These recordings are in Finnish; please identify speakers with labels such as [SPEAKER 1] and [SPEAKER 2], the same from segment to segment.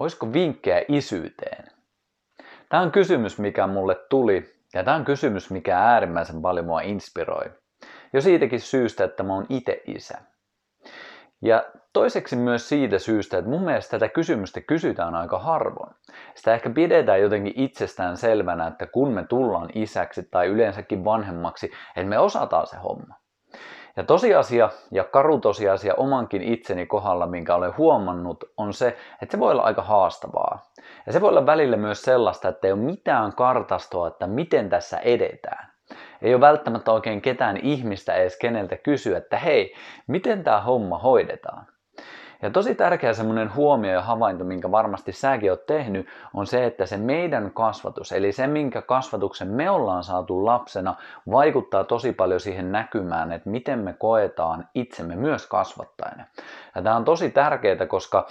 [SPEAKER 1] olisiko vinkkejä isyyteen? Tämä on kysymys, mikä mulle tuli, ja tämä on kysymys, mikä äärimmäisen paljon mua inspiroi. Jo siitäkin syystä, että mä oon itse isä. Ja toiseksi myös siitä syystä, että mun mielestä tätä kysymystä kysytään aika harvoin. Sitä ehkä pidetään jotenkin itsestään selvänä, että kun me tullaan isäksi tai yleensäkin vanhemmaksi, että me osataan se homma. Ja tosiasia ja karu tosiasia omankin itseni kohdalla, minkä olen huomannut, on se, että se voi olla aika haastavaa. Ja se voi olla välillä myös sellaista, että ei ole mitään kartastoa, että miten tässä edetään. Ei ole välttämättä oikein ketään ihmistä edes keneltä kysyä, että hei, miten tämä homma hoidetaan. Ja tosi tärkeä semmoinen huomio ja havainto, minkä varmasti säkin oot tehnyt, on se, että se meidän kasvatus, eli se minkä kasvatuksen me ollaan saatu lapsena, vaikuttaa tosi paljon siihen näkymään, että miten me koetaan itsemme myös kasvattajana. Ja tämä on tosi tärkeää, koska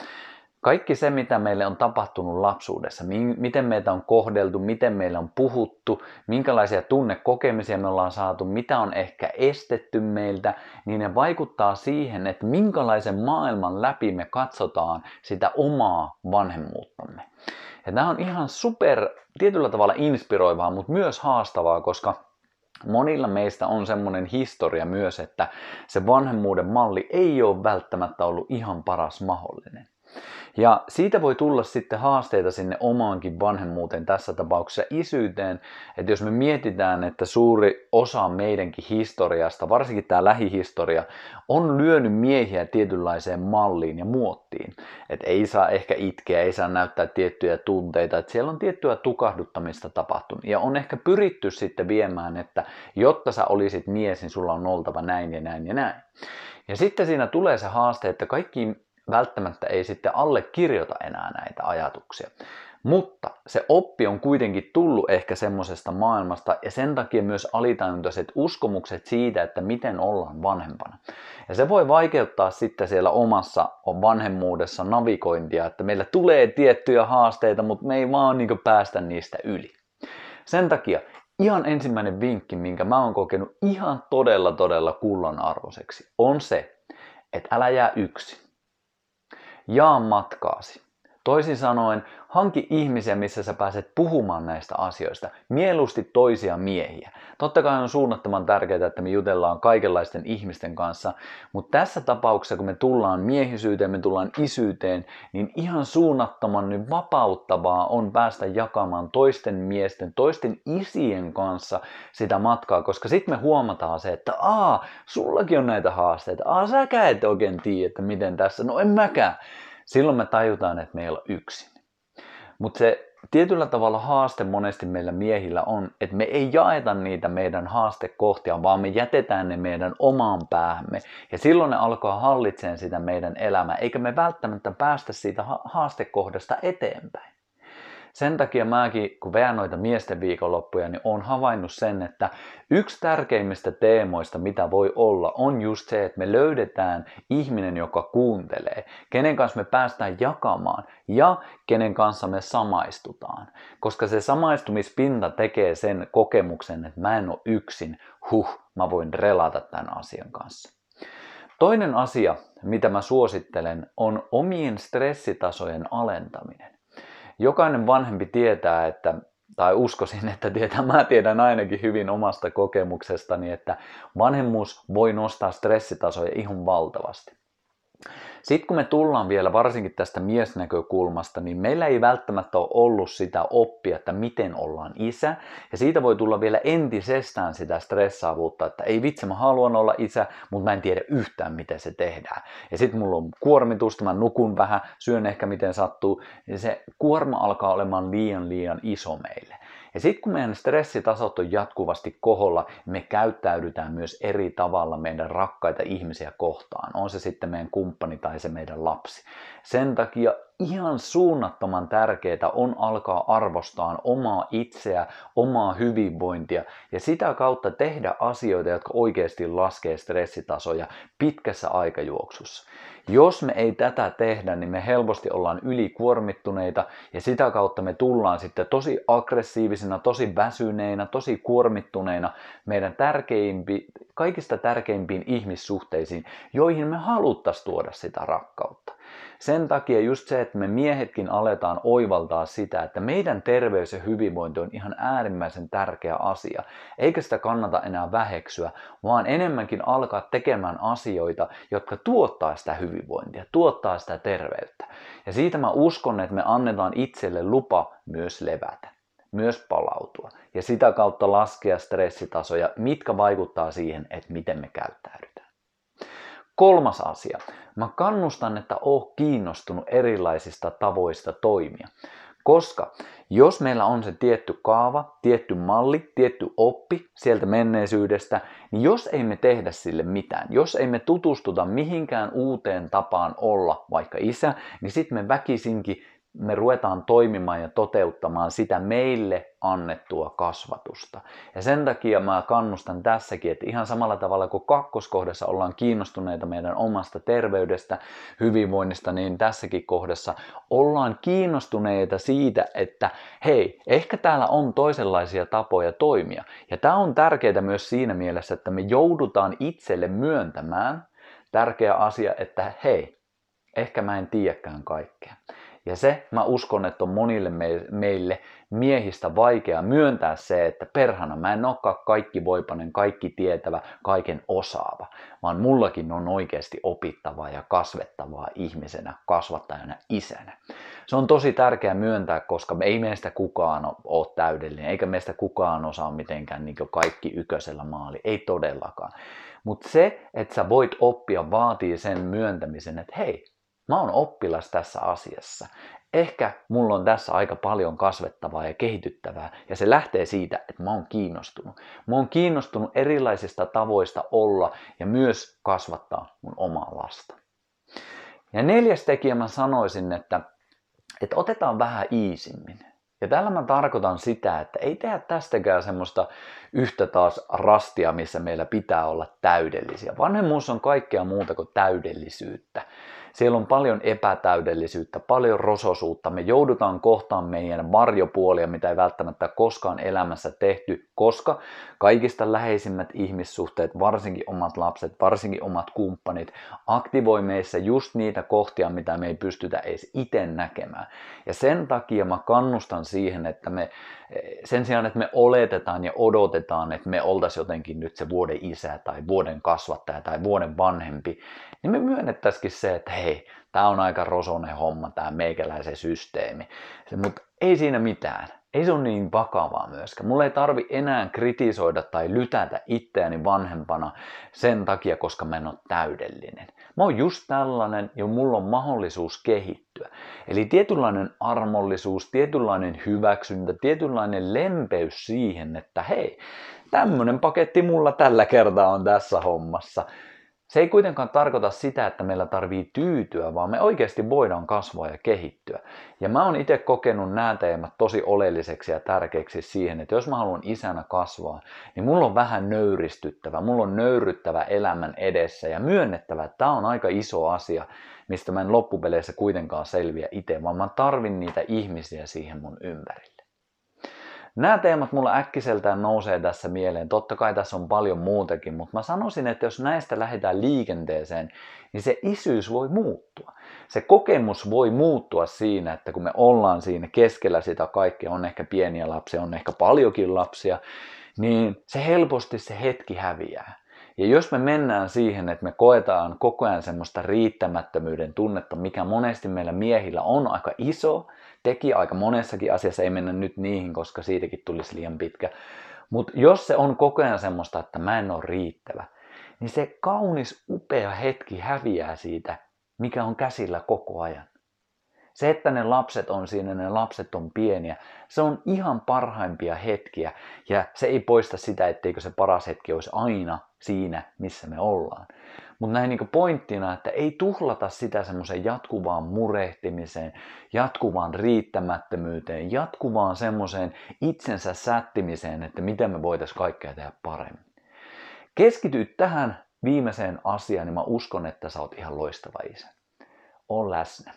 [SPEAKER 1] kaikki se, mitä meille on tapahtunut lapsuudessa, miten meitä on kohdeltu, miten meillä on puhuttu, minkälaisia tunnekokemisia me ollaan saatu, mitä on ehkä estetty meiltä, niin ne vaikuttaa siihen, että minkälaisen maailman läpi me katsotaan sitä omaa vanhemmuuttamme. Ja tämä on ihan super, tietyllä tavalla inspiroivaa, mutta myös haastavaa, koska Monilla meistä on semmoinen historia myös, että se vanhemmuuden malli ei ole välttämättä ollut ihan paras mahdollinen. Ja siitä voi tulla sitten haasteita sinne omaankin vanhemmuuteen, tässä tapauksessa isyyteen. Että jos me mietitään, että suuri osa meidänkin historiasta, varsinkin tämä lähihistoria, on lyönyt miehiä tietynlaiseen malliin ja muottiin. Että ei saa ehkä itkeä, ei saa näyttää tiettyjä tunteita, että siellä on tiettyä tukahduttamista tapahtunut. Ja on ehkä pyritty sitten viemään, että jotta sä olisit mies, niin sulla on oltava näin ja näin ja näin. Ja sitten siinä tulee se haaste, että kaikki välttämättä ei sitten allekirjoita enää näitä ajatuksia. Mutta se oppi on kuitenkin tullut ehkä semmoisesta maailmasta ja sen takia myös alitajuntoiset uskomukset siitä, että miten ollaan vanhempana. Ja se voi vaikeuttaa sitten siellä omassa vanhemmuudessa navigointia, että meillä tulee tiettyjä haasteita, mutta me ei vaan niin päästä niistä yli. Sen takia ihan ensimmäinen vinkki, minkä mä oon kokenut ihan todella todella kullanarvoiseksi, on se, että älä jää yksin. Jaa matkaasi. Toisin sanoen, hanki ihmisiä, missä sä pääset puhumaan näistä asioista. Mieluusti toisia miehiä. Totta kai on suunnattoman tärkeää, että me jutellaan kaikenlaisten ihmisten kanssa, mutta tässä tapauksessa, kun me tullaan miehisyyteen, me tullaan isyyteen, niin ihan suunnattoman niin vapauttavaa on päästä jakamaan toisten miesten, toisten isien kanssa sitä matkaa, koska sitten me huomataan se, että aa, sullakin on näitä haasteita, aa, säkään et oikein tiedä, että miten tässä, no en mäkään silloin me tajutaan, että me ei olla yksin. Mutta se tietyllä tavalla haaste monesti meillä miehillä on, että me ei jaeta niitä meidän haastekohtia, vaan me jätetään ne meidän omaan päähämme. Ja silloin ne alkaa hallitsemaan sitä meidän elämää, eikä me välttämättä päästä siitä haastekohdasta eteenpäin. Sen takia mäkin, kun veän noita miesten viikonloppuja, niin on havainnut sen, että yksi tärkeimmistä teemoista, mitä voi olla, on just se, että me löydetään ihminen, joka kuuntelee, kenen kanssa me päästään jakamaan ja kenen kanssa me samaistutaan. Koska se samaistumispinta tekee sen kokemuksen, että mä en ole yksin, huh, mä voin relata tämän asian kanssa. Toinen asia, mitä mä suosittelen, on omien stressitasojen alentaminen. Jokainen vanhempi tietää, että tai uskoisin, että tietää, mä tiedän ainakin hyvin omasta kokemuksestani, että vanhemmuus voi nostaa stressitasoja ihan valtavasti. Sitten kun me tullaan vielä varsinkin tästä miesnäkökulmasta, niin meillä ei välttämättä ole ollut sitä oppia, että miten ollaan isä. Ja siitä voi tulla vielä entisestään sitä stressaavuutta, että ei vitsi, mä haluan olla isä, mutta mä en tiedä yhtään, miten se tehdään. Ja sitten mulla on kuormitusta, mä nukun vähän, syön ehkä miten sattuu. Ja se kuorma alkaa olemaan liian liian iso meille. Ja sitten kun meidän stressitasot on jatkuvasti koholla, me käyttäydytään myös eri tavalla meidän rakkaita ihmisiä kohtaan. On se sitten meidän kumppani tai se meidän lapsi. Sen takia ihan suunnattoman tärkeää on alkaa arvostaa omaa itseä, omaa hyvinvointia ja sitä kautta tehdä asioita, jotka oikeasti laskee stressitasoja pitkässä aikajuoksussa. Jos me ei tätä tehdä, niin me helposti ollaan ylikuormittuneita ja sitä kautta me tullaan sitten tosi aggressiivisina, tosi väsyneinä, tosi kuormittuneina meidän tärkeimpi, kaikista tärkeimpiin ihmissuhteisiin, joihin me haluttaisiin tuoda sitä rakkautta. Sen takia just se, että me miehetkin aletaan oivaltaa sitä, että meidän terveys ja hyvinvointi on ihan äärimmäisen tärkeä asia, eikä sitä kannata enää väheksyä, vaan enemmänkin alkaa tekemään asioita, jotka tuottaa sitä hyvinvointia, tuottaa sitä terveyttä. Ja siitä mä uskon, että me annetaan itselle lupa myös levätä myös palautua ja sitä kautta laskea stressitasoja, mitkä vaikuttaa siihen, että miten me käyttäydytään. Kolmas asia. Mä kannustan, että oo kiinnostunut erilaisista tavoista toimia. Koska jos meillä on se tietty kaava, tietty malli, tietty oppi sieltä menneisyydestä, niin jos ei me tehdä sille mitään, jos ei me tutustuta mihinkään uuteen tapaan olla vaikka isä, niin sitten me väkisinkin me ruvetaan toimimaan ja toteuttamaan sitä meille annettua kasvatusta. Ja sen takia mä kannustan tässäkin, että ihan samalla tavalla kuin kakkoskohdassa ollaan kiinnostuneita meidän omasta terveydestä, hyvinvoinnista, niin tässäkin kohdassa ollaan kiinnostuneita siitä, että hei, ehkä täällä on toisenlaisia tapoja toimia. Ja tämä on tärkeää myös siinä mielessä, että me joudutaan itselle myöntämään tärkeä asia, että hei, ehkä mä en tiedäkään kaikkea. Ja se, mä uskon, että on monille meille miehistä vaikea myöntää se, että perhana mä en olekaan kaikki voipanen, kaikki tietävä, kaiken osaava, vaan mullakin on oikeasti opittavaa ja kasvettavaa ihmisenä, kasvattajana, isänä. Se on tosi tärkeää myöntää, koska ei meistä kukaan ole täydellinen, eikä meistä kukaan osaa mitenkään niin kaikki yköisellä maali, ei todellakaan. Mutta se, että sä voit oppia, vaatii sen myöntämisen, että hei, Mä oon oppilas tässä asiassa. Ehkä mulla on tässä aika paljon kasvettavaa ja kehityttävää, ja se lähtee siitä, että mä oon kiinnostunut. Mä oon kiinnostunut erilaisista tavoista olla ja myös kasvattaa mun omaa lasta. Ja neljäs tekijä mä sanoisin, että, että otetaan vähän iisimmin. Ja tällä mä tarkoitan sitä, että ei tehdä tästäkään semmoista yhtä taas rastia, missä meillä pitää olla täydellisiä. Vanhemmuus on kaikkea muuta kuin täydellisyyttä. Siellä on paljon epätäydellisyyttä, paljon rososuutta. Me joudutaan kohtaan meidän varjopuolia, mitä ei välttämättä koskaan elämässä tehty, koska kaikista läheisimmät ihmissuhteet, varsinkin omat lapset, varsinkin omat kumppanit, aktivoi meissä just niitä kohtia, mitä me ei pystytä edes itse näkemään. Ja sen takia mä kannustan siihen, että me sen sijaan, että me oletetaan ja odotetaan, että me oltaisiin jotenkin nyt se vuoden isä tai vuoden kasvattaja tai vuoden vanhempi, niin me myönnettäisikin se, että hei, tämä on aika rosonen homma, tämä meikäläisen systeemi. Mutta ei siinä mitään. Ei se ole niin vakavaa myöskään. Mulla ei tarvi enää kritisoida tai lytätä itseäni vanhempana sen takia, koska mä en ole täydellinen. Mä oon just tällainen ja mulla on mahdollisuus kehittyä. Eli tietynlainen armollisuus, tietynlainen hyväksyntä, tietynlainen lempeys siihen, että hei, tämmönen paketti mulla tällä kertaa on tässä hommassa. Se ei kuitenkaan tarkoita sitä, että meillä tarvii tyytyä, vaan me oikeasti voidaan kasvaa ja kehittyä. Ja mä oon itse kokenut nämä teemat tosi oleelliseksi ja tärkeiksi siihen, että jos mä haluan isänä kasvaa, niin mulla on vähän nöyristyttävä, mulla on nöyryttävä elämän edessä ja myönnettävä, että tämä on aika iso asia, mistä mä en loppupeleissä kuitenkaan selviä itse, vaan mä tarvin niitä ihmisiä siihen mun ympärille. Nämä teemat mulla äkkiseltään nousee tässä mieleen. Totta kai tässä on paljon muutakin, mutta mä sanoisin, että jos näistä lähdetään liikenteeseen, niin se isyys voi muuttua. Se kokemus voi muuttua siinä, että kun me ollaan siinä keskellä sitä kaikkea, on ehkä pieniä lapsia, on ehkä paljonkin lapsia, niin se helposti se hetki häviää. Ja jos me mennään siihen, että me koetaan koko ajan semmoista riittämättömyyden tunnetta, mikä monesti meillä miehillä on aika iso, teki aika monessakin asiassa, ei mennä nyt niihin, koska siitäkin tulisi liian pitkä. Mutta jos se on koko ajan semmoista, että mä en ole riittävä, niin se kaunis, upea hetki häviää siitä, mikä on käsillä koko ajan. Se, että ne lapset on siinä, ne lapset on pieniä, se on ihan parhaimpia hetkiä. Ja se ei poista sitä, etteikö se paras hetki olisi aina siinä, missä me ollaan. Mutta näin niin pointtina, että ei tuhlata sitä semmoiseen jatkuvaan murehtimiseen, jatkuvaan riittämättömyyteen, jatkuvaan semmoiseen itsensä sättimiseen, että miten me voitaisiin kaikkea tehdä paremmin. Keskity tähän viimeiseen asiaan, niin mä uskon, että sä oot ihan loistava isä. O läsnä.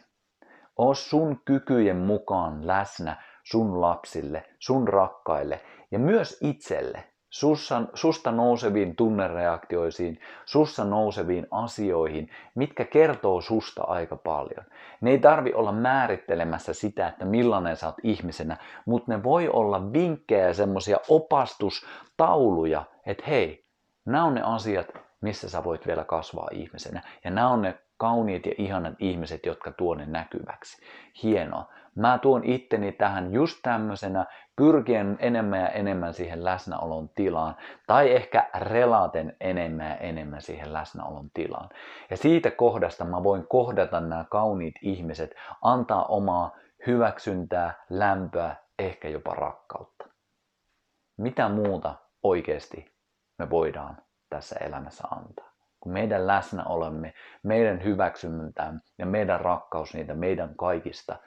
[SPEAKER 1] O sun kykyjen mukaan läsnä sun lapsille, sun rakkaille ja myös itselle sussa, susta nouseviin tunnereaktioisiin, sussa nouseviin asioihin, mitkä kertoo susta aika paljon. Ne ei tarvi olla määrittelemässä sitä, että millainen sä oot ihmisenä, mutta ne voi olla vinkkejä semmoisia opastustauluja, että hei, nämä on ne asiat, missä sä voit vielä kasvaa ihmisenä. Ja nämä on ne kauniit ja ihanat ihmiset, jotka tuon ne näkyväksi. Hienoa. Mä tuon itteni tähän just tämmöisenä, pyrkien enemmän ja enemmän siihen läsnäolon tilaan, tai ehkä relaten enemmän ja enemmän siihen läsnäolon tilaan. Ja siitä kohdasta mä voin kohdata nämä kauniit ihmiset, antaa omaa hyväksyntää, lämpöä, ehkä jopa rakkautta. Mitä muuta oikeasti me voidaan tässä elämässä antaa? kun meidän läsnäolemme, meidän hyväksymyntään ja meidän rakkaus niitä meidän kaikista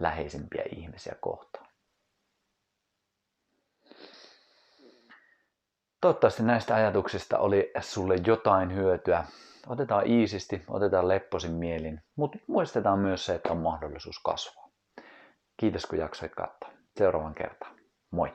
[SPEAKER 1] läheisimpiä ihmisiä kohtaan. Toivottavasti näistä ajatuksista oli sulle jotain hyötyä. Otetaan iisisti, otetaan lepposin mielin, mutta muistetaan myös se, että on mahdollisuus kasvaa. Kiitos kun jaksoit katsoa. Seuraavan kertaan. Moi!